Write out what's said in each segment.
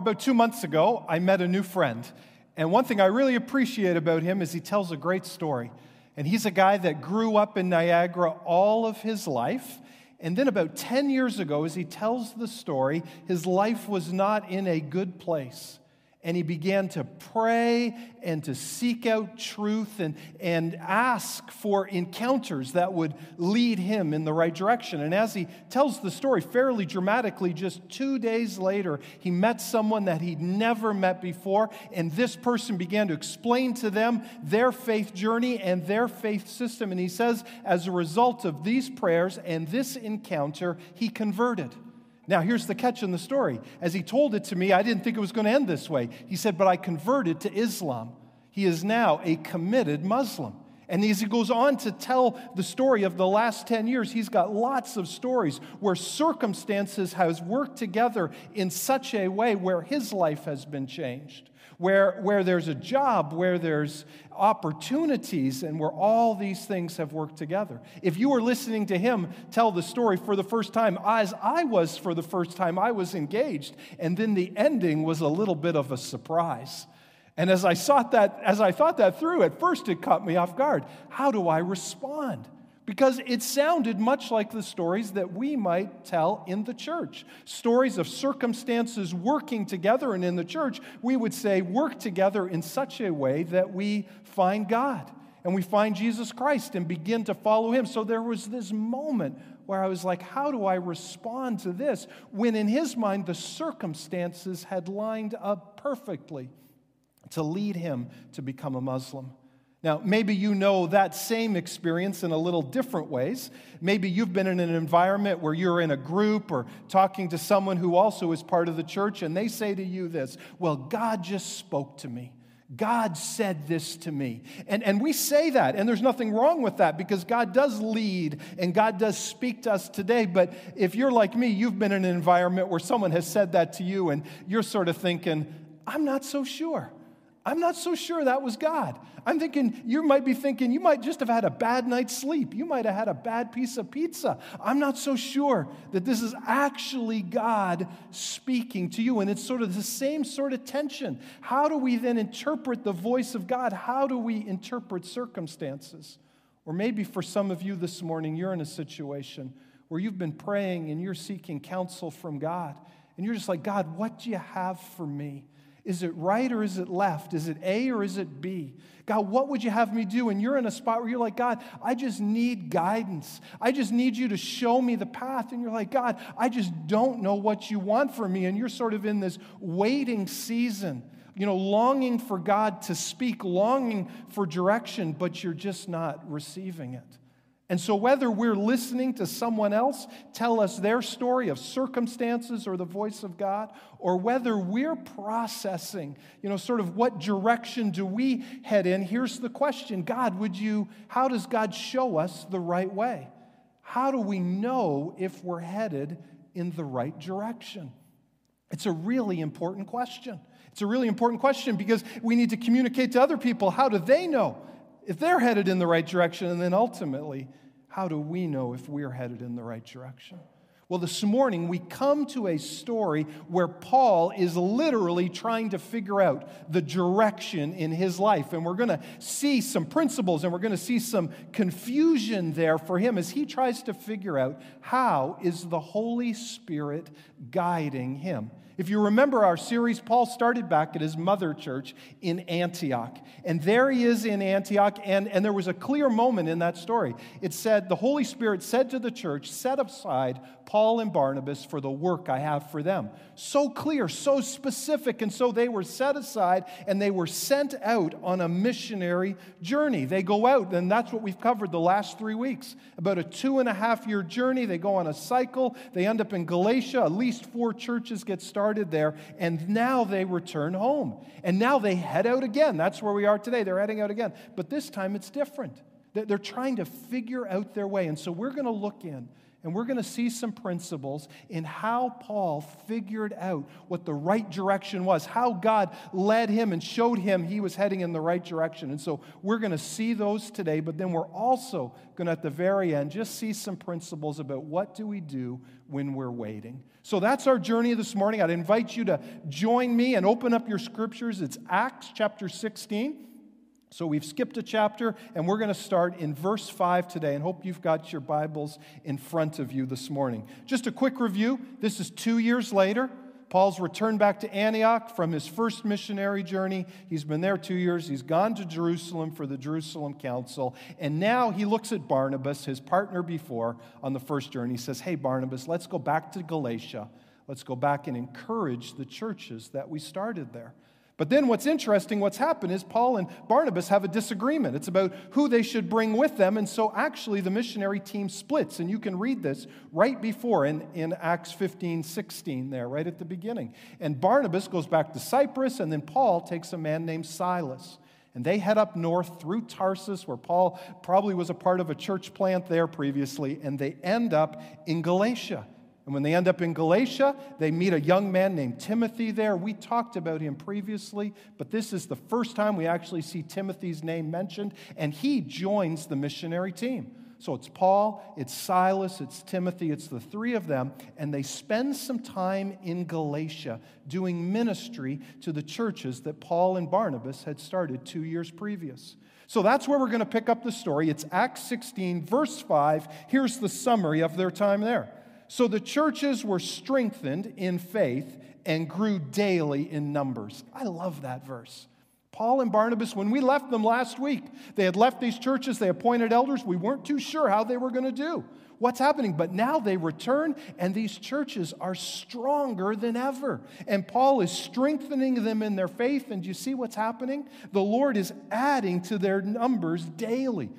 About two months ago, I met a new friend. And one thing I really appreciate about him is he tells a great story. And he's a guy that grew up in Niagara all of his life. And then, about 10 years ago, as he tells the story, his life was not in a good place and he began to pray and to seek out truth and, and ask for encounters that would lead him in the right direction. And as he tells the story fairly dramatically, just two days later, he met someone that he'd never met before, and this person began to explain to them their faith journey and their faith system. And he says, as a result of these prayers and this encounter, he converted. Now, here's the catch in the story. As he told it to me, I didn't think it was going to end this way. He said, But I converted to Islam. He is now a committed Muslim. And as he goes on to tell the story of the last 10 years, he's got lots of stories where circumstances has worked together in such a way where his life has been changed where, where there's a job, where there's opportunities, and where all these things have worked together. If you were listening to him tell the story for the first time, as I was for the first time, I was engaged, and then the ending was a little bit of a surprise. And as I, thought that, as I thought that through, at first it caught me off guard. How do I respond? Because it sounded much like the stories that we might tell in the church. Stories of circumstances working together, and in the church, we would say work together in such a way that we find God and we find Jesus Christ and begin to follow him. So there was this moment where I was like, how do I respond to this? When in his mind, the circumstances had lined up perfectly to lead him to become a Muslim. Now, maybe you know that same experience in a little different ways. Maybe you've been in an environment where you're in a group or talking to someone who also is part of the church, and they say to you this Well, God just spoke to me. God said this to me. And, and we say that, and there's nothing wrong with that because God does lead and God does speak to us today. But if you're like me, you've been in an environment where someone has said that to you, and you're sort of thinking, I'm not so sure. I'm not so sure that was God. I'm thinking, you might be thinking, you might just have had a bad night's sleep. You might have had a bad piece of pizza. I'm not so sure that this is actually God speaking to you. And it's sort of the same sort of tension. How do we then interpret the voice of God? How do we interpret circumstances? Or maybe for some of you this morning, you're in a situation where you've been praying and you're seeking counsel from God. And you're just like, God, what do you have for me? Is it right or is it left? Is it A or is it B? God, what would you have me do? And you're in a spot where you're like, God, I just need guidance. I just need you to show me the path. And you're like, God, I just don't know what you want from me. And you're sort of in this waiting season, you know, longing for God to speak, longing for direction, but you're just not receiving it. And so, whether we're listening to someone else tell us their story of circumstances or the voice of God, or whether we're processing, you know, sort of what direction do we head in, here's the question God, would you, how does God show us the right way? How do we know if we're headed in the right direction? It's a really important question. It's a really important question because we need to communicate to other people how do they know if they're headed in the right direction, and then ultimately, how do we know if we're headed in the right direction? Well, this morning we come to a story where Paul is literally trying to figure out the direction in his life. And we're going to see some principles and we're going to see some confusion there for him as he tries to figure out how is the Holy Spirit guiding him. If you remember our series, Paul started back at his mother church in Antioch. And there he is in Antioch, and, and there was a clear moment in that story. It said, The Holy Spirit said to the church, Set aside Paul and Barnabas for the work I have for them. So clear, so specific. And so they were set aside and they were sent out on a missionary journey. They go out, and that's what we've covered the last three weeks about a two and a half year journey. They go on a cycle, they end up in Galatia. At least four churches get started there, and now they return home. And now they head out again. That's where we are today. They're heading out again. But this time it's different. They're trying to figure out their way. And so we're going to look in And we're going to see some principles in how Paul figured out what the right direction was, how God led him and showed him he was heading in the right direction. And so we're going to see those today, but then we're also going to, at the very end, just see some principles about what do we do when we're waiting. So that's our journey this morning. I'd invite you to join me and open up your scriptures. It's Acts chapter 16. So we've skipped a chapter, and we're going to start in verse 5 today, and hope you've got your Bibles in front of you this morning. Just a quick review this is two years later. Paul's returned back to Antioch from his first missionary journey. He's been there two years. He's gone to Jerusalem for the Jerusalem Council. And now he looks at Barnabas, his partner before, on the first journey. He says, Hey, Barnabas, let's go back to Galatia. Let's go back and encourage the churches that we started there. But then what's interesting, what's happened is Paul and Barnabas have a disagreement. It's about who they should bring with them. And so actually the missionary team splits. And you can read this right before in, in Acts 15, 16, there, right at the beginning. And Barnabas goes back to Cyprus, and then Paul takes a man named Silas. And they head up north through Tarsus, where Paul probably was a part of a church plant there previously, and they end up in Galatia. And when they end up in Galatia, they meet a young man named Timothy there. We talked about him previously, but this is the first time we actually see Timothy's name mentioned, and he joins the missionary team. So it's Paul, it's Silas, it's Timothy, it's the three of them, and they spend some time in Galatia doing ministry to the churches that Paul and Barnabas had started two years previous. So that's where we're going to pick up the story. It's Acts 16, verse 5. Here's the summary of their time there. So the churches were strengthened in faith and grew daily in numbers. I love that verse. Paul and Barnabas, when we left them last week, they had left these churches, they appointed elders. We weren't too sure how they were going to do. What's happening? But now they return, and these churches are stronger than ever. And Paul is strengthening them in their faith. And you see what's happening? The Lord is adding to their numbers daily.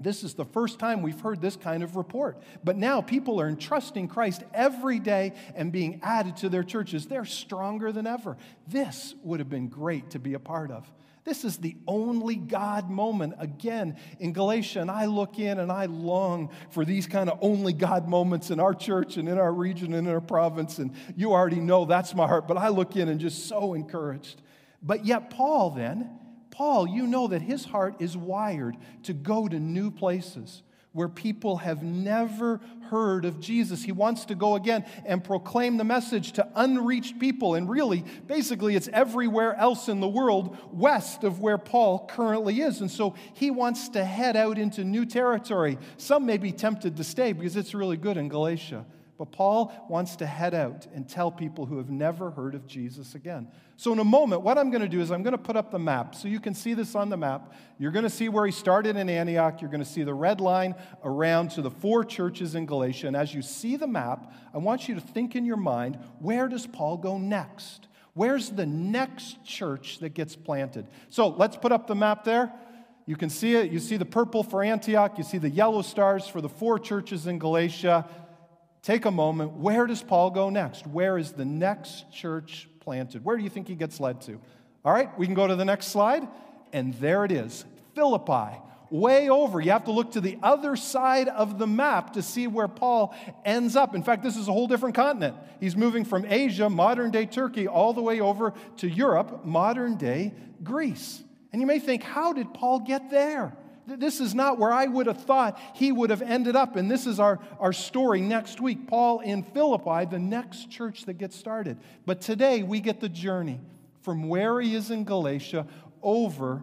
This is the first time we've heard this kind of report. But now people are entrusting Christ every day and being added to their churches. They're stronger than ever. This would have been great to be a part of. This is the only God moment again in Galatia. And I look in and I long for these kind of only God moments in our church and in our region and in our province. And you already know that's my heart, but I look in and just so encouraged. But yet, Paul then, Paul, you know that his heart is wired to go to new places where people have never heard of Jesus. He wants to go again and proclaim the message to unreached people. And really, basically, it's everywhere else in the world west of where Paul currently is. And so he wants to head out into new territory. Some may be tempted to stay because it's really good in Galatia. But Paul wants to head out and tell people who have never heard of Jesus again. So, in a moment, what I'm going to do is I'm going to put up the map so you can see this on the map. You're going to see where he started in Antioch. You're going to see the red line around to the four churches in Galatia. And as you see the map, I want you to think in your mind where does Paul go next? Where's the next church that gets planted? So, let's put up the map there. You can see it. You see the purple for Antioch, you see the yellow stars for the four churches in Galatia take a moment. Where does Paul go next? Where is the next church planted? Where do you think he gets led to? All right, we can go to the next slide. And there it is Philippi, way over. You have to look to the other side of the map to see where Paul ends up. In fact, this is a whole different continent. He's moving from Asia, modern day Turkey, all the way over to Europe, modern day Greece. And you may think, how did Paul get there? This is not where I would have thought he would have ended up. And this is our, our story next week. Paul in Philippi, the next church that gets started. But today we get the journey from where he is in Galatia over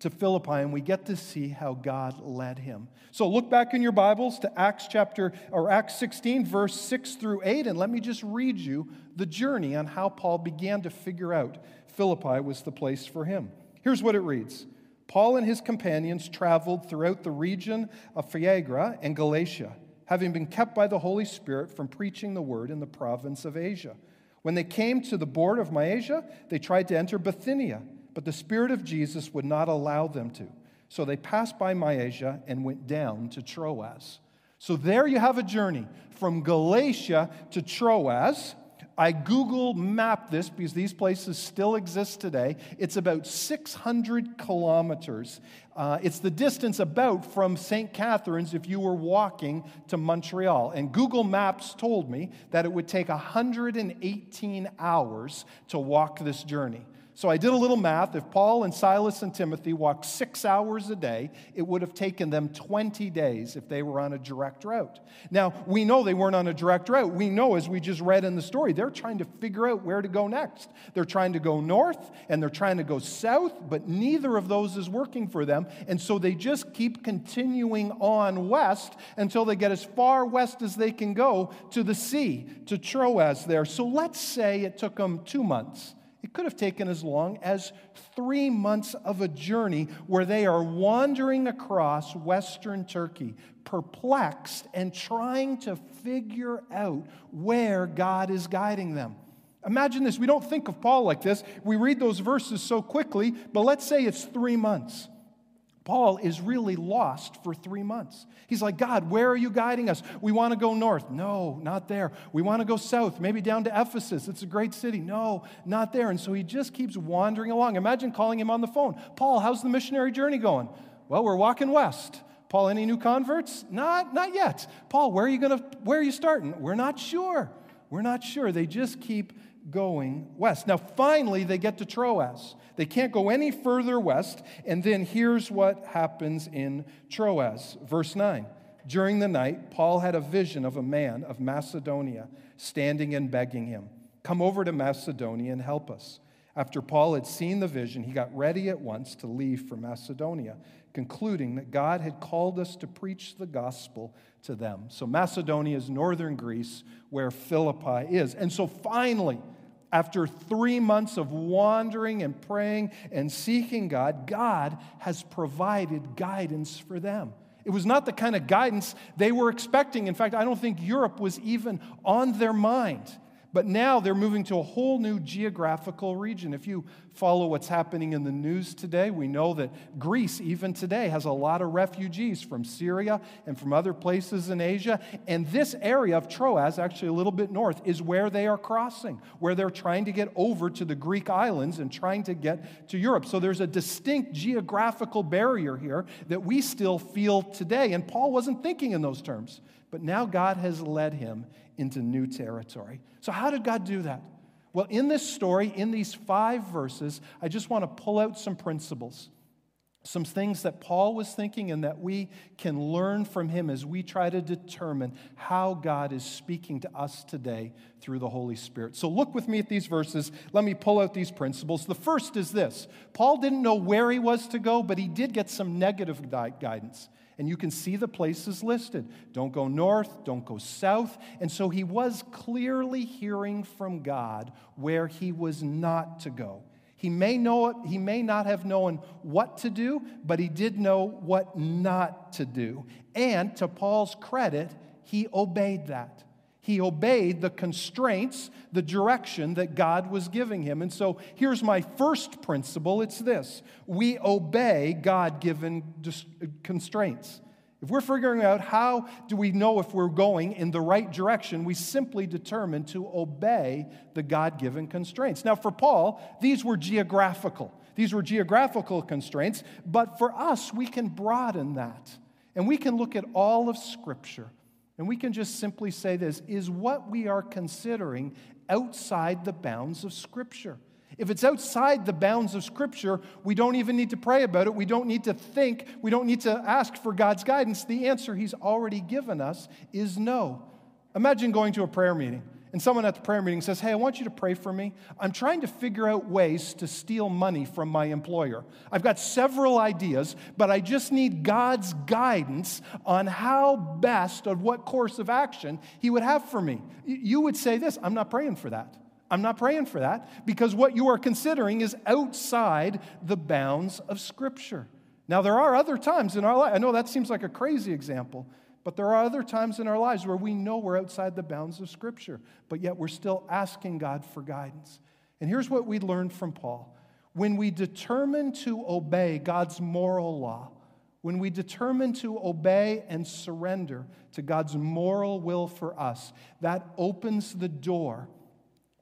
to Philippi, and we get to see how God led him. So look back in your Bibles to Acts chapter or Acts 16, verse 6 through 8, and let me just read you the journey on how Paul began to figure out Philippi was the place for him. Here's what it reads. Paul and his companions traveled throughout the region of Phrygia and Galatia, having been kept by the Holy Spirit from preaching the word in the province of Asia. When they came to the border of Mysia, they tried to enter Bithynia, but the Spirit of Jesus would not allow them to. So they passed by Mysia and went down to Troas. So there you have a journey from Galatia to Troas. I Google mapped this because these places still exist today. It's about 600 kilometers. Uh, it's the distance about from St. Catharines if you were walking to Montreal. And Google Maps told me that it would take 118 hours to walk this journey. So I did a little math. If Paul and Silas and Timothy walked six hours a day, it would have taken them 20 days if they were on a direct route. Now, we know they weren't on a direct route. We know, as we just read in the story, they're trying to figure out where to go next. They're trying to go north and they're trying to go south, but neither of those is working for them. And so they just keep continuing on west until they get as far west as they can go to the sea, to Troas there. So let's say it took them two months it could have taken as long as three months of a journey where they are wandering across Western Turkey, perplexed and trying to figure out where God is guiding them. Imagine this. We don't think of Paul like this. We read those verses so quickly, but let's say it's three months. Paul is really lost for three months. He's like, God, where are you guiding us? We want to go north. No, not there. We want to go south, maybe down to Ephesus. It's a great city. No, not there. And so he just keeps wandering along. Imagine calling him on the phone Paul, how's the missionary journey going? Well, we're walking west. Paul, any new converts? Not, not yet. Paul, where are you going to, where are you starting? We're not sure. We're not sure. They just keep going west. Now, finally, they get to Troas. They can't go any further west. And then here's what happens in Troas. Verse 9. During the night, Paul had a vision of a man of Macedonia standing and begging him, Come over to Macedonia and help us. After Paul had seen the vision, he got ready at once to leave for Macedonia, concluding that God had called us to preach the gospel to them. So, Macedonia is northern Greece, where Philippi is. And so, finally, after three months of wandering and praying and seeking God, God has provided guidance for them. It was not the kind of guidance they were expecting. In fact, I don't think Europe was even on their mind. But now they're moving to a whole new geographical region. If you follow what's happening in the news today, we know that Greece, even today, has a lot of refugees from Syria and from other places in Asia. And this area of Troas, actually a little bit north, is where they are crossing, where they're trying to get over to the Greek islands and trying to get to Europe. So there's a distinct geographical barrier here that we still feel today. And Paul wasn't thinking in those terms. But now God has led him into new territory. So, how did God do that? Well, in this story, in these five verses, I just want to pull out some principles, some things that Paul was thinking and that we can learn from him as we try to determine how God is speaking to us today through the Holy Spirit. So, look with me at these verses. Let me pull out these principles. The first is this Paul didn't know where he was to go, but he did get some negative guidance. And you can see the places listed. Don't go north, don't go south. And so he was clearly hearing from God where he was not to go. He may, know it, he may not have known what to do, but he did know what not to do. And to Paul's credit, he obeyed that. He obeyed the constraints, the direction that God was giving him. And so here's my first principle it's this we obey God given constraints. If we're figuring out how do we know if we're going in the right direction, we simply determine to obey the God given constraints. Now, for Paul, these were geographical. These were geographical constraints, but for us, we can broaden that. And we can look at all of Scripture and we can just simply say this is what we are considering outside the bounds of Scripture. If it's outside the bounds of Scripture, we don't even need to pray about it. We don't need to think. We don't need to ask for God's guidance. The answer He's already given us is no. Imagine going to a prayer meeting and someone at the prayer meeting says, Hey, I want you to pray for me. I'm trying to figure out ways to steal money from my employer. I've got several ideas, but I just need God's guidance on how best, of what course of action He would have for me. You would say this I'm not praying for that. I'm not praying for that because what you are considering is outside the bounds of Scripture. Now, there are other times in our life, I know that seems like a crazy example, but there are other times in our lives where we know we're outside the bounds of Scripture, but yet we're still asking God for guidance. And here's what we learned from Paul when we determine to obey God's moral law, when we determine to obey and surrender to God's moral will for us, that opens the door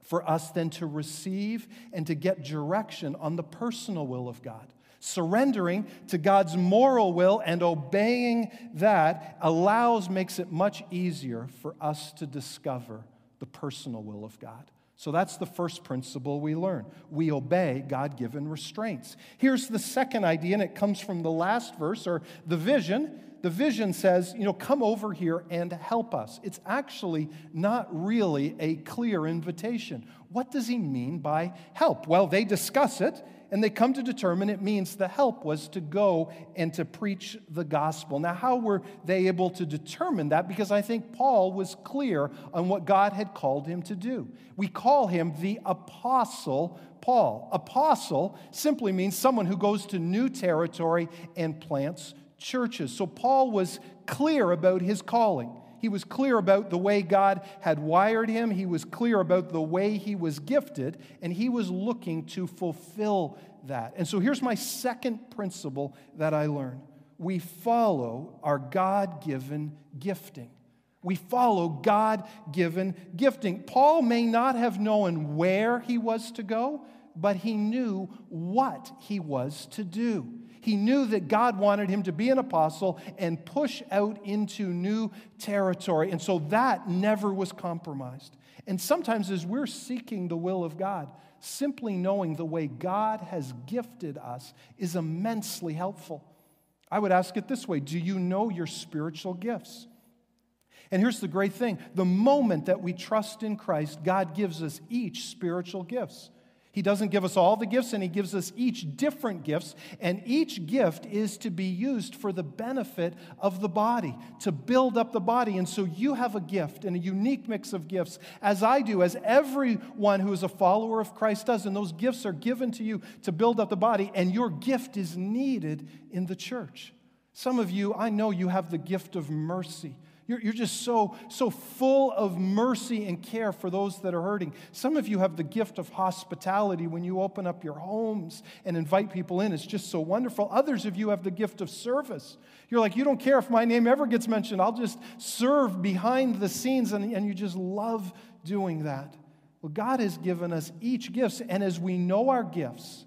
for us then to receive and to get direction on the personal will of God. Surrendering to God's moral will and obeying that allows, makes it much easier for us to discover the personal will of God. So that's the first principle we learn. We obey God given restraints. Here's the second idea, and it comes from the last verse or the vision. The vision says, you know, come over here and help us. It's actually not really a clear invitation. What does he mean by help? Well, they discuss it and they come to determine it means the help was to go and to preach the gospel. Now, how were they able to determine that? Because I think Paul was clear on what God had called him to do. We call him the Apostle Paul. Apostle simply means someone who goes to new territory and plants churches. So Paul was clear about his calling. He was clear about the way God had wired him. He was clear about the way he was gifted, and he was looking to fulfill that. And so here's my second principle that I learned we follow our God given gifting. We follow God given gifting. Paul may not have known where he was to go, but he knew what he was to do. He knew that God wanted him to be an apostle and push out into new territory. And so that never was compromised. And sometimes, as we're seeking the will of God, simply knowing the way God has gifted us is immensely helpful. I would ask it this way Do you know your spiritual gifts? And here's the great thing the moment that we trust in Christ, God gives us each spiritual gifts. He doesn't give us all the gifts, and He gives us each different gifts, and each gift is to be used for the benefit of the body, to build up the body. And so you have a gift and a unique mix of gifts, as I do, as everyone who is a follower of Christ does. And those gifts are given to you to build up the body, and your gift is needed in the church. Some of you, I know you have the gift of mercy. You're, you're just so, so full of mercy and care for those that are hurting. Some of you have the gift of hospitality when you open up your homes and invite people in. It's just so wonderful. Others of you have the gift of service. You're like, you don't care if my name ever gets mentioned. I'll just serve behind the scenes, and, and you just love doing that. Well, God has given us each gifts, and as we know our gifts,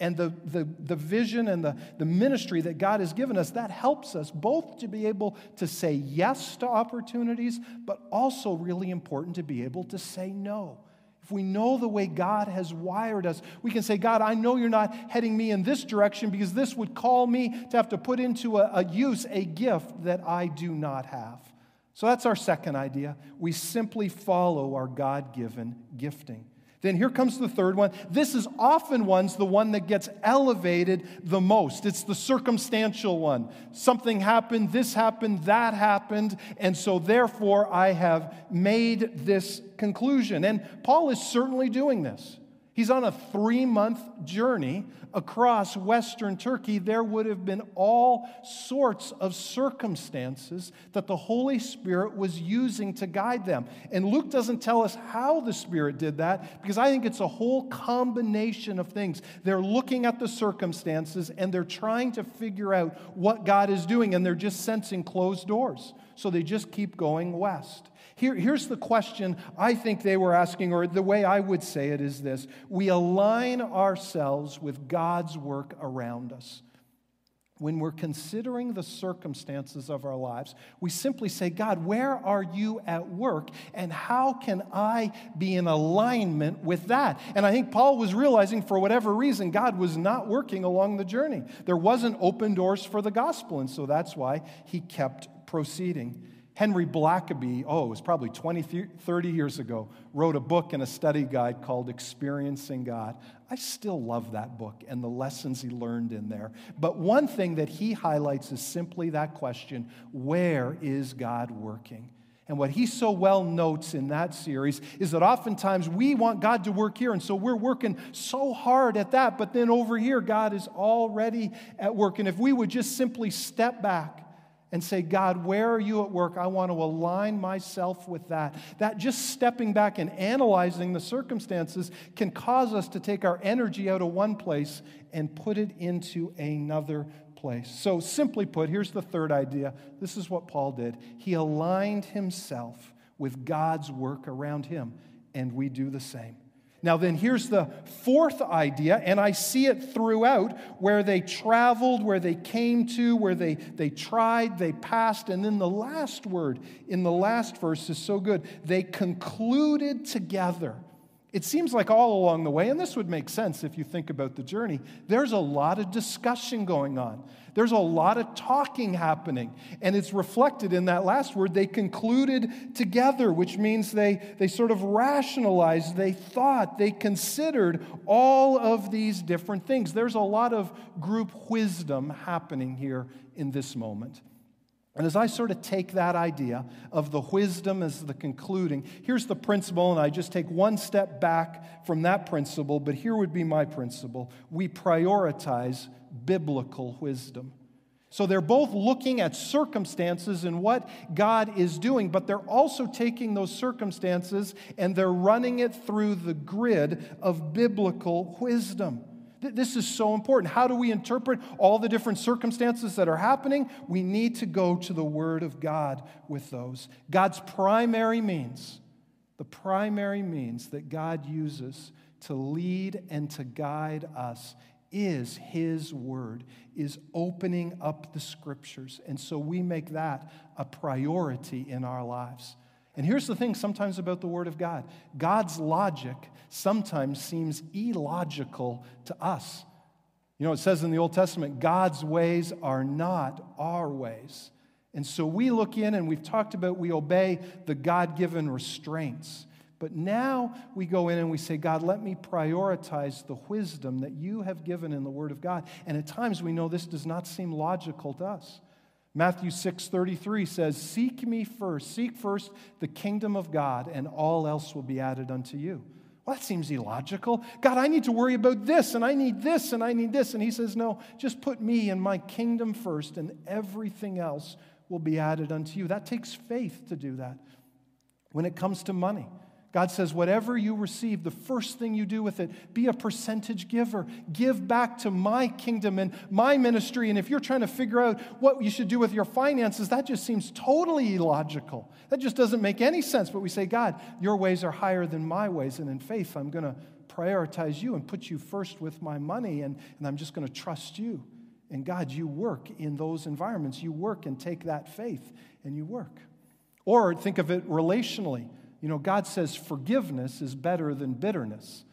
and the, the, the vision and the, the ministry that God has given us, that helps us both to be able to say yes to opportunities, but also really important to be able to say no. If we know the way God has wired us, we can say, God, I know you're not heading me in this direction because this would call me to have to put into a, a use a gift that I do not have. So that's our second idea. We simply follow our God given gifting. Then here comes the third one. This is often one's the one that gets elevated the most. It's the circumstantial one. Something happened, this happened, that happened, and so therefore I have made this conclusion. And Paul is certainly doing this. He's on a three month journey across Western Turkey. There would have been all sorts of circumstances that the Holy Spirit was using to guide them. And Luke doesn't tell us how the Spirit did that because I think it's a whole combination of things. They're looking at the circumstances and they're trying to figure out what God is doing, and they're just sensing closed doors. So they just keep going west. Here, here's the question I think they were asking, or the way I would say it is this We align ourselves with God's work around us. When we're considering the circumstances of our lives, we simply say, God, where are you at work? And how can I be in alignment with that? And I think Paul was realizing, for whatever reason, God was not working along the journey. There wasn't open doors for the gospel. And so that's why he kept proceeding. Henry Blackaby, oh, it was probably 20, 30 years ago, wrote a book and a study guide called Experiencing God. I still love that book and the lessons he learned in there. But one thing that he highlights is simply that question where is God working? And what he so well notes in that series is that oftentimes we want God to work here, and so we're working so hard at that, but then over here, God is already at work. And if we would just simply step back and say, God, where are you at work? I want to align myself with that. That just stepping back and analyzing the circumstances can cause us to take our energy out of one place and put it into another place. So, simply put, here's the third idea. This is what Paul did. He aligned himself with God's work around him. and we do the same. Now, then, here's the fourth idea, and I see it throughout where they traveled, where they came to, where they, they tried, they passed, and then the last word in the last verse is so good. They concluded together. It seems like all along the way, and this would make sense if you think about the journey, there's a lot of discussion going on. There's a lot of talking happening. And it's reflected in that last word. They concluded together, which means they, they sort of rationalized, they thought, they considered all of these different things. There's a lot of group wisdom happening here in this moment. And as I sort of take that idea of the wisdom as the concluding, here's the principle, and I just take one step back from that principle, but here would be my principle. We prioritize biblical wisdom. So they're both looking at circumstances and what God is doing, but they're also taking those circumstances and they're running it through the grid of biblical wisdom. This is so important. How do we interpret all the different circumstances that are happening? We need to go to the Word of God with those. God's primary means, the primary means that God uses to lead and to guide us is His Word, is opening up the Scriptures. And so we make that a priority in our lives. And here's the thing sometimes about the Word of God God's logic sometimes seems illogical to us. You know, it says in the Old Testament, God's ways are not our ways. And so we look in and we've talked about we obey the God given restraints. But now we go in and we say, God, let me prioritize the wisdom that you have given in the Word of God. And at times we know this does not seem logical to us. Matthew 6:33 says, "Seek me first, seek first the kingdom of God, and all else will be added unto you." Well, that seems illogical. God, I need to worry about this, and I need this, and I need this. And he says, No, just put me and my kingdom first, and everything else will be added unto you. That takes faith to do that. When it comes to money, God says, whatever you receive, the first thing you do with it, be a percentage giver. Give back to my kingdom and my ministry. And if you're trying to figure out what you should do with your finances, that just seems totally illogical. That just doesn't make any sense. But we say, God, your ways are higher than my ways. And in faith, I'm going to prioritize you and put you first with my money. And, and I'm just going to trust you. And God, you work in those environments. You work and take that faith and you work. Or think of it relationally. You know, God says forgiveness is better than bitterness.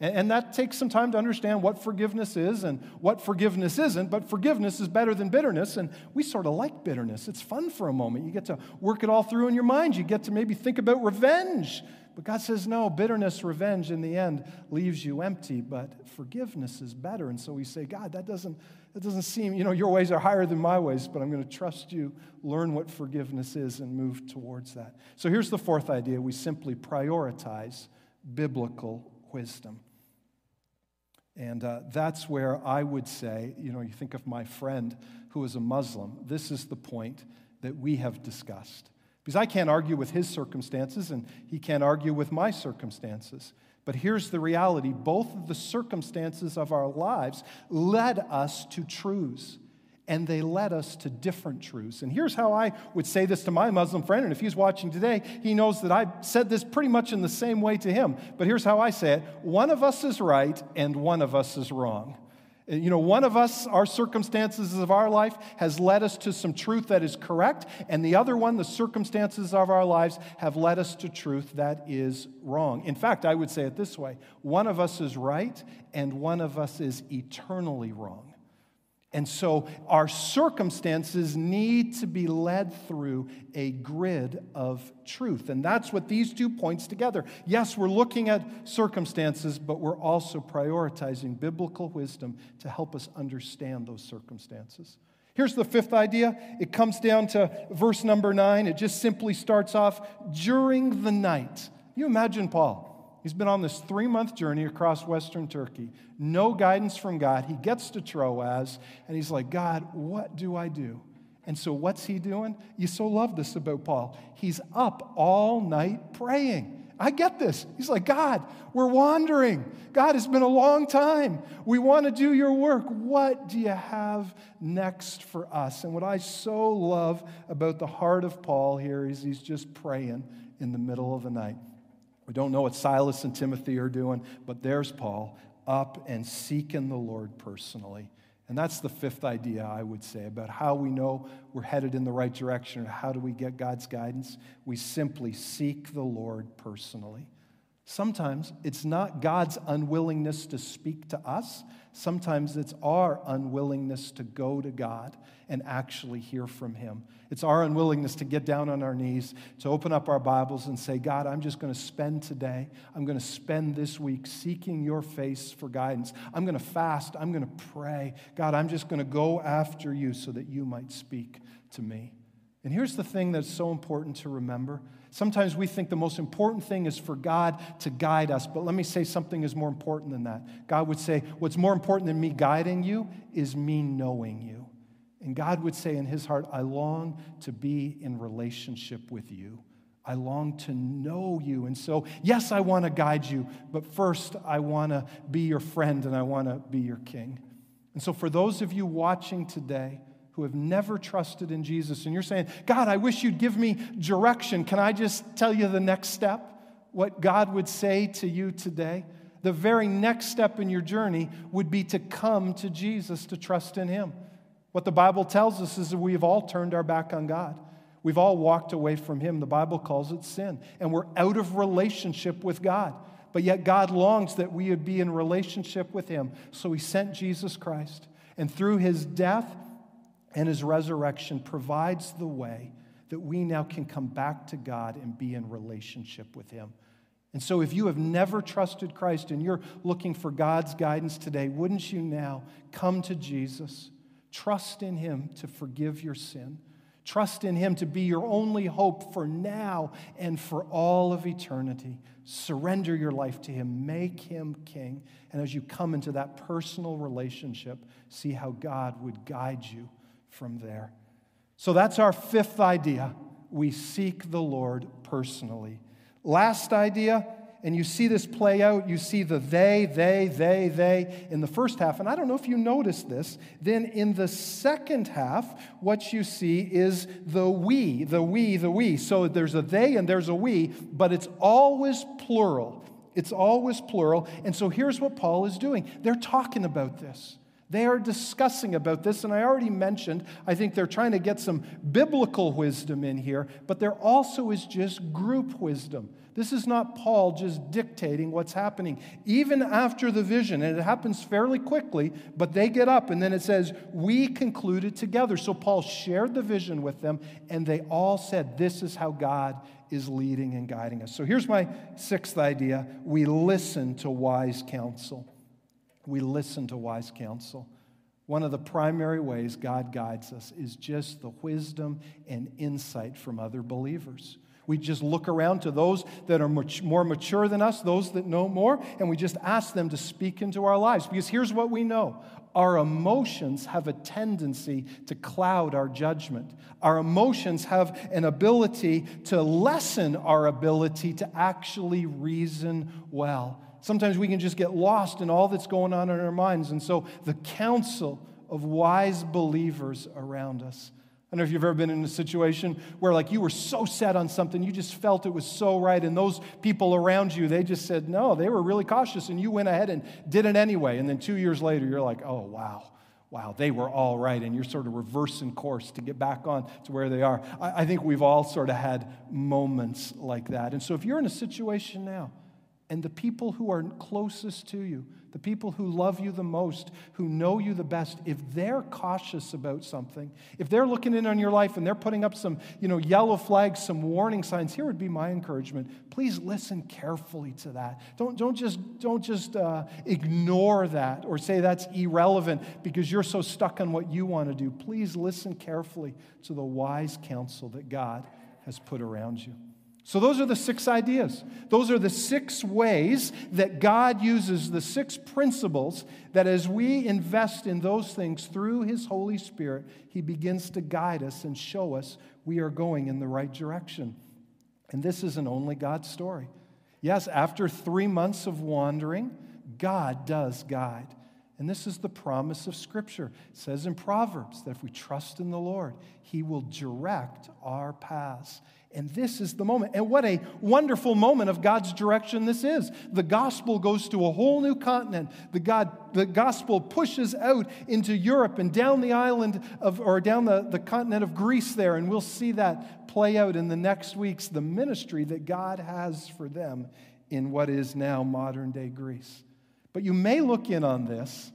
And, that takes some time to understand what forgiveness is and what forgiveness isn't, but forgiveness is better than bitterness. And we sort of like bitterness. It's fun for a moment. You get to work it all through in your mind. You get to maybe think about revenge. But God says, no, bitterness, revenge in the end leaves you empty, but forgiveness is better. And so we say, God, that doesn't, that doesn't seem, you know, your ways are higher than my ways, but I'm going to trust you, learn what forgiveness is, and move towards that. So here's the fourth idea we simply prioritize biblical wisdom. And uh, that's where I would say, you know, you think of my friend who is a Muslim, this is the point that we have discussed. Because I can't argue with his circumstances, and he can't argue with my circumstances. But here's the reality both of the circumstances of our lives led us to truths, and they led us to different truths. And here's how I would say this to my Muslim friend, and if he's watching today, he knows that I said this pretty much in the same way to him. But here's how I say it one of us is right, and one of us is wrong. You know, one of us, our circumstances of our life has led us to some truth that is correct, and the other one, the circumstances of our lives, have led us to truth that is wrong. In fact, I would say it this way one of us is right, and one of us is eternally wrong. And so our circumstances need to be led through a grid of truth. And that's what these two points together. Yes, we're looking at circumstances, but we're also prioritizing biblical wisdom to help us understand those circumstances. Here's the fifth idea. It comes down to verse number nine. It just simply starts off during the night. You imagine Paul. He's been on this three month journey across Western Turkey. No guidance from God. He gets to Troas and he's like, God, what do I do? And so, what's he doing? You so love this about Paul. He's up all night praying. I get this. He's like, God, we're wandering. God, it's been a long time. We want to do your work. What do you have next for us? And what I so love about the heart of Paul here is he's just praying in the middle of the night. We don't know what Silas and Timothy are doing, but there's Paul up and seeking the Lord personally. And that's the fifth idea, I would say, about how we know we're headed in the right direction or how do we get God's guidance. We simply seek the Lord personally. Sometimes it's not God's unwillingness to speak to us, sometimes it's our unwillingness to go to God and actually hear from Him. It's our unwillingness to get down on our knees, to open up our Bibles and say, God, I'm just going to spend today, I'm going to spend this week seeking your face for guidance. I'm going to fast, I'm going to pray. God, I'm just going to go after you so that you might speak to me. And here's the thing that's so important to remember. Sometimes we think the most important thing is for God to guide us, but let me say something is more important than that. God would say, What's more important than me guiding you is me knowing you. And God would say in his heart, I long to be in relationship with you. I long to know you. And so, yes, I want to guide you, but first, I want to be your friend and I want to be your king. And so, for those of you watching today who have never trusted in Jesus, and you're saying, God, I wish you'd give me direction, can I just tell you the next step? What God would say to you today? The very next step in your journey would be to come to Jesus, to trust in Him. What the Bible tells us is that we have all turned our back on God. We've all walked away from Him. The Bible calls it sin. And we're out of relationship with God. But yet, God longs that we would be in relationship with Him. So He sent Jesus Christ. And through His death and His resurrection, provides the way that we now can come back to God and be in relationship with Him. And so, if you have never trusted Christ and you're looking for God's guidance today, wouldn't you now come to Jesus? Trust in Him to forgive your sin. Trust in Him to be your only hope for now and for all of eternity. Surrender your life to Him. Make Him King. And as you come into that personal relationship, see how God would guide you from there. So that's our fifth idea. We seek the Lord personally. Last idea and you see this play out. You see the they, they, they, they in the first half. And I don't know if you noticed this. Then in the second half, what you see is the we, the we, the we. So there's a they and there's a we, but it's always plural. It's always plural. And so here's what Paul is doing they're talking about this. They are discussing about this, and I already mentioned, I think they're trying to get some biblical wisdom in here, but there also is just group wisdom. This is not Paul just dictating what's happening. Even after the vision, and it happens fairly quickly, but they get up and then it says, We concluded together. So Paul shared the vision with them, and they all said, This is how God is leading and guiding us. So here's my sixth idea we listen to wise counsel. We listen to wise counsel. One of the primary ways God guides us is just the wisdom and insight from other believers. We just look around to those that are much more mature than us, those that know more, and we just ask them to speak into our lives. Because here's what we know our emotions have a tendency to cloud our judgment. Our emotions have an ability to lessen our ability to actually reason well. Sometimes we can just get lost in all that's going on in our minds. And so the counsel of wise believers around us I don't know if you've ever been in a situation where, like, you were so set on something, you just felt it was so right, and those people around you, they just said no, they were really cautious, and you went ahead and did it anyway. And then two years later, you're like, oh, wow, wow, they were all right, and you're sort of reversing course to get back on to where they are. I, I think we've all sort of had moments like that. And so if you're in a situation now, and the people who are closest to you, the people who love you the most, who know you the best, if they're cautious about something, if they're looking in on your life and they're putting up some, you know, yellow flags, some warning signs, here would be my encouragement. Please listen carefully to that. Don't, don't just, don't just uh, ignore that or say that's irrelevant because you're so stuck on what you want to do. Please listen carefully to the wise counsel that God has put around you. So, those are the six ideas. Those are the six ways that God uses the six principles that as we invest in those things through His Holy Spirit, He begins to guide us and show us we are going in the right direction. And this isn't only God's story. Yes, after three months of wandering, God does guide. And this is the promise of Scripture. It says in Proverbs that if we trust in the Lord, He will direct our paths. And this is the moment. And what a wonderful moment of God's direction this is. The gospel goes to a whole new continent. The, God, the gospel pushes out into Europe and down the island of, or down the, the continent of Greece there. And we'll see that play out in the next weeks, the ministry that God has for them in what is now modern day Greece. But you may look in on this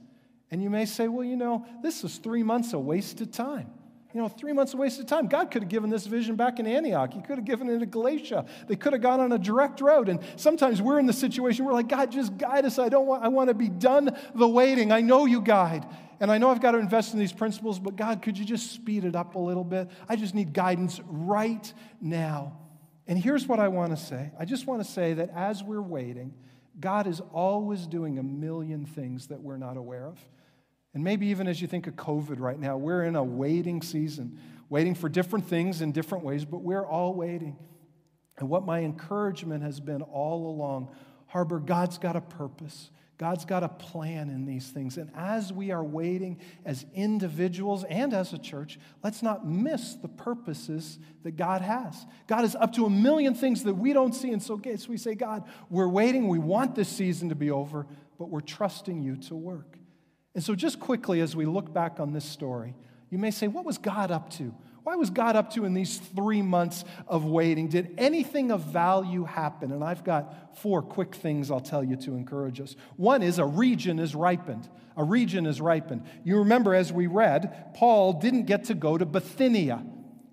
and you may say, well, you know, this was three months a waste of time. You know, three months of wasted time. God could have given this vision back in Antioch. He could have given it to Galatia. They could have gone on a direct road. And sometimes we're in the situation we're like, God, just guide us. I don't want, I want to be done the waiting. I know you guide. And I know I've got to invest in these principles, but God, could you just speed it up a little bit? I just need guidance right now. And here's what I want to say I just want to say that as we're waiting, God is always doing a million things that we're not aware of. And maybe even as you think of COVID right now, we're in a waiting season, waiting for different things in different ways, but we're all waiting. And what my encouragement has been all along Harbor, God's got a purpose. God's got a plan in these things. And as we are waiting as individuals and as a church, let's not miss the purposes that God has. God is up to a million things that we don't see. And so, we say, God, we're waiting. We want this season to be over, but we're trusting you to work. And so, just quickly, as we look back on this story, you may say, What was God up to? Why was God up to in these three months of waiting? Did anything of value happen? And I've got four quick things I'll tell you to encourage us. One is a region is ripened. A region is ripened. You remember, as we read, Paul didn't get to go to Bithynia.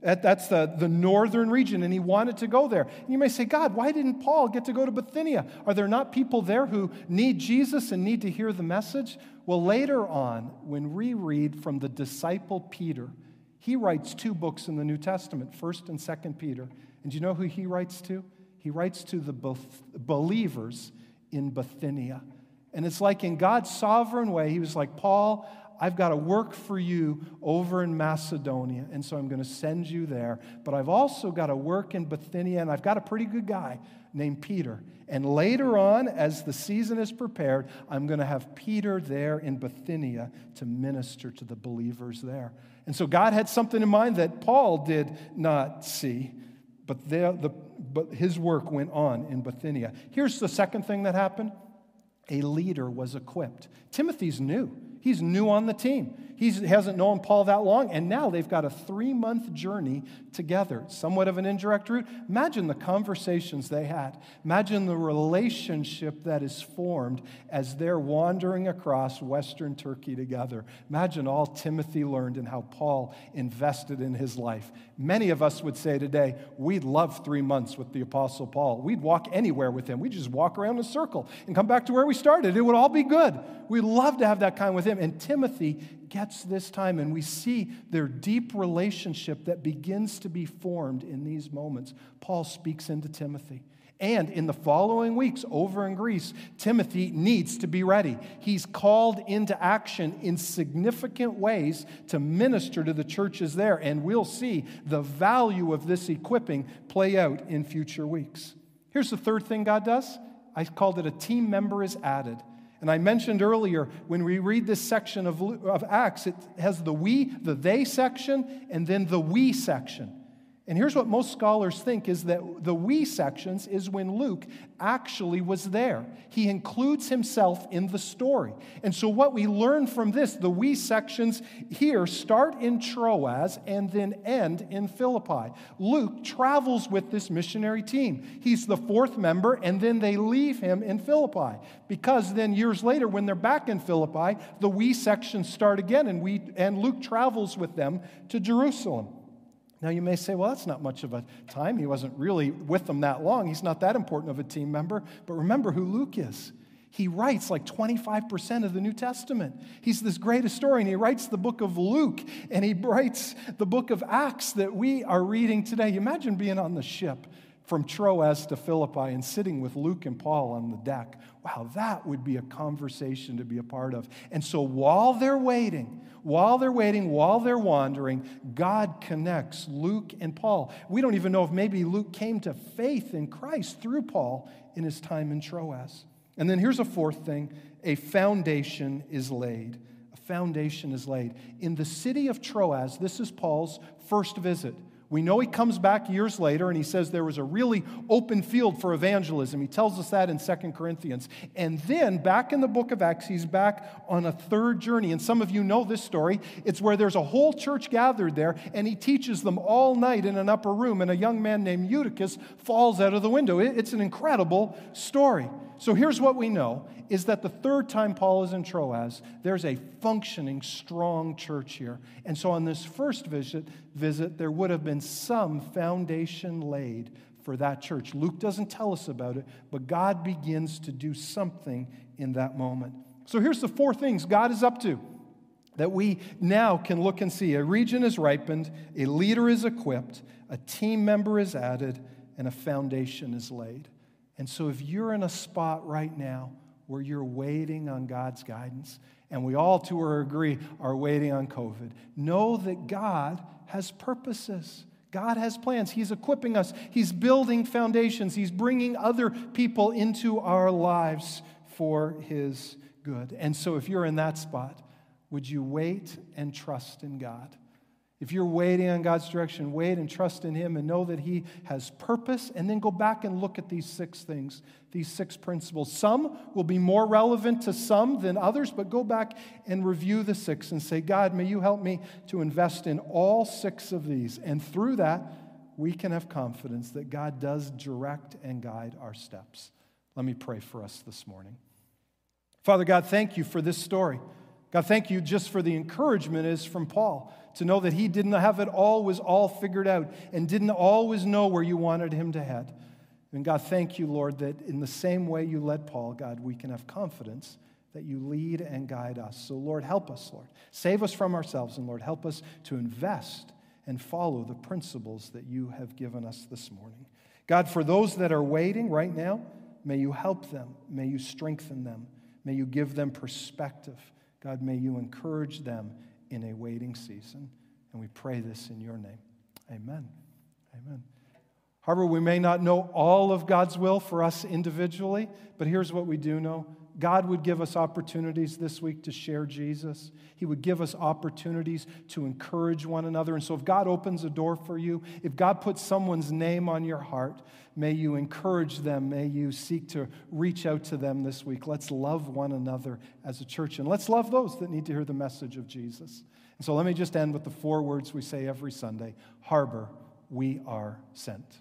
That's the, the northern region, and he wanted to go there. And you may say, God, why didn't Paul get to go to Bithynia? Are there not people there who need Jesus and need to hear the message? Well, later on, when we read from the disciple Peter, he writes two books in the New Testament, 1st and 2nd Peter. And do you know who he writes to? He writes to the believers in Bithynia. And it's like in God's sovereign way, he was like, Paul, I've got to work for you over in Macedonia, and so I'm going to send you there. But I've also got to work in Bithynia, and I've got a pretty good guy named Peter. And later on, as the season is prepared, I'm going to have Peter there in Bithynia to minister to the believers there. And so God had something in mind that Paul did not see, but, the, the, but his work went on in Bithynia. Here's the second thing that happened a leader was equipped. Timothy's new. He's new on the team. He hasn't known Paul that long, and now they've got a three month journey together, somewhat of an indirect route. Imagine the conversations they had. Imagine the relationship that is formed as they're wandering across Western Turkey together. Imagine all Timothy learned and how Paul invested in his life. Many of us would say today, we'd love three months with the Apostle Paul. We'd walk anywhere with him. We'd just walk around in a circle and come back to where we started. It would all be good. We'd love to have that kind with him. And Timothy gets this time, and we see their deep relationship that begins to be formed in these moments. Paul speaks into Timothy. And in the following weeks over in Greece, Timothy needs to be ready. He's called into action in significant ways to minister to the churches there. And we'll see the value of this equipping play out in future weeks. Here's the third thing God does I called it a team member is added. And I mentioned earlier, when we read this section of, of Acts, it has the we, the they section, and then the we section. And here's what most scholars think is that the we sections is when Luke actually was there. He includes himself in the story. And so, what we learn from this, the we sections here start in Troas and then end in Philippi. Luke travels with this missionary team. He's the fourth member, and then they leave him in Philippi. Because then, years later, when they're back in Philippi, the we sections start again, and, we, and Luke travels with them to Jerusalem. Now, you may say, well, that's not much of a time. He wasn't really with them that long. He's not that important of a team member. But remember who Luke is. He writes like 25% of the New Testament. He's this great historian. He writes the book of Luke and he writes the book of Acts that we are reading today. Imagine being on the ship from Troas to Philippi and sitting with Luke and Paul on the deck. Wow, that would be a conversation to be a part of. And so while they're waiting, while they're waiting, while they're wandering, God connects Luke and Paul. We don't even know if maybe Luke came to faith in Christ through Paul in his time in Troas. And then here's a fourth thing a foundation is laid. A foundation is laid. In the city of Troas, this is Paul's first visit. We know he comes back years later and he says there was a really open field for evangelism. He tells us that in 2 Corinthians. And then back in the book of Acts, he's back on a third journey. And some of you know this story. It's where there's a whole church gathered there and he teaches them all night in an upper room. And a young man named Eutychus falls out of the window. It's an incredible story. So here's what we know is that the third time Paul is in Troas, there's a functioning, strong church here. And so on this first visit, visit, there would have been some foundation laid for that church. Luke doesn't tell us about it, but God begins to do something in that moment. So here's the four things God is up to that we now can look and see. A region is ripened, a leader is equipped, a team member is added, and a foundation is laid. And so if you're in a spot right now, where you're waiting on God's guidance, and we all to agree are waiting on COVID, know that God has purposes. God has plans. He's equipping us. He's building foundations. He's bringing other people into our lives for His good. And so, if you're in that spot, would you wait and trust in God? If you're waiting on God's direction, wait and trust in Him and know that He has purpose, and then go back and look at these six things, these six principles. Some will be more relevant to some than others, but go back and review the six and say, God, may you help me to invest in all six of these. And through that, we can have confidence that God does direct and guide our steps. Let me pray for us this morning. Father God, thank you for this story. God, thank you just for the encouragement is from Paul to know that he didn't have it all was all figured out and didn't always know where you wanted him to head. And God, thank you, Lord, that in the same way you led Paul, God, we can have confidence that you lead and guide us. So, Lord, help us, Lord. Save us from ourselves, and Lord, help us to invest and follow the principles that you have given us this morning. God, for those that are waiting right now, may you help them. May you strengthen them. May you give them perspective. God, may you encourage them in a waiting season. And we pray this in your name. Amen. Amen. Harbor, we may not know all of God's will for us individually, but here's what we do know God would give us opportunities this week to share Jesus. He would give us opportunities to encourage one another. And so, if God opens a door for you, if God puts someone's name on your heart, may you encourage them. May you seek to reach out to them this week. Let's love one another as a church, and let's love those that need to hear the message of Jesus. And so, let me just end with the four words we say every Sunday Harbor, we are sent.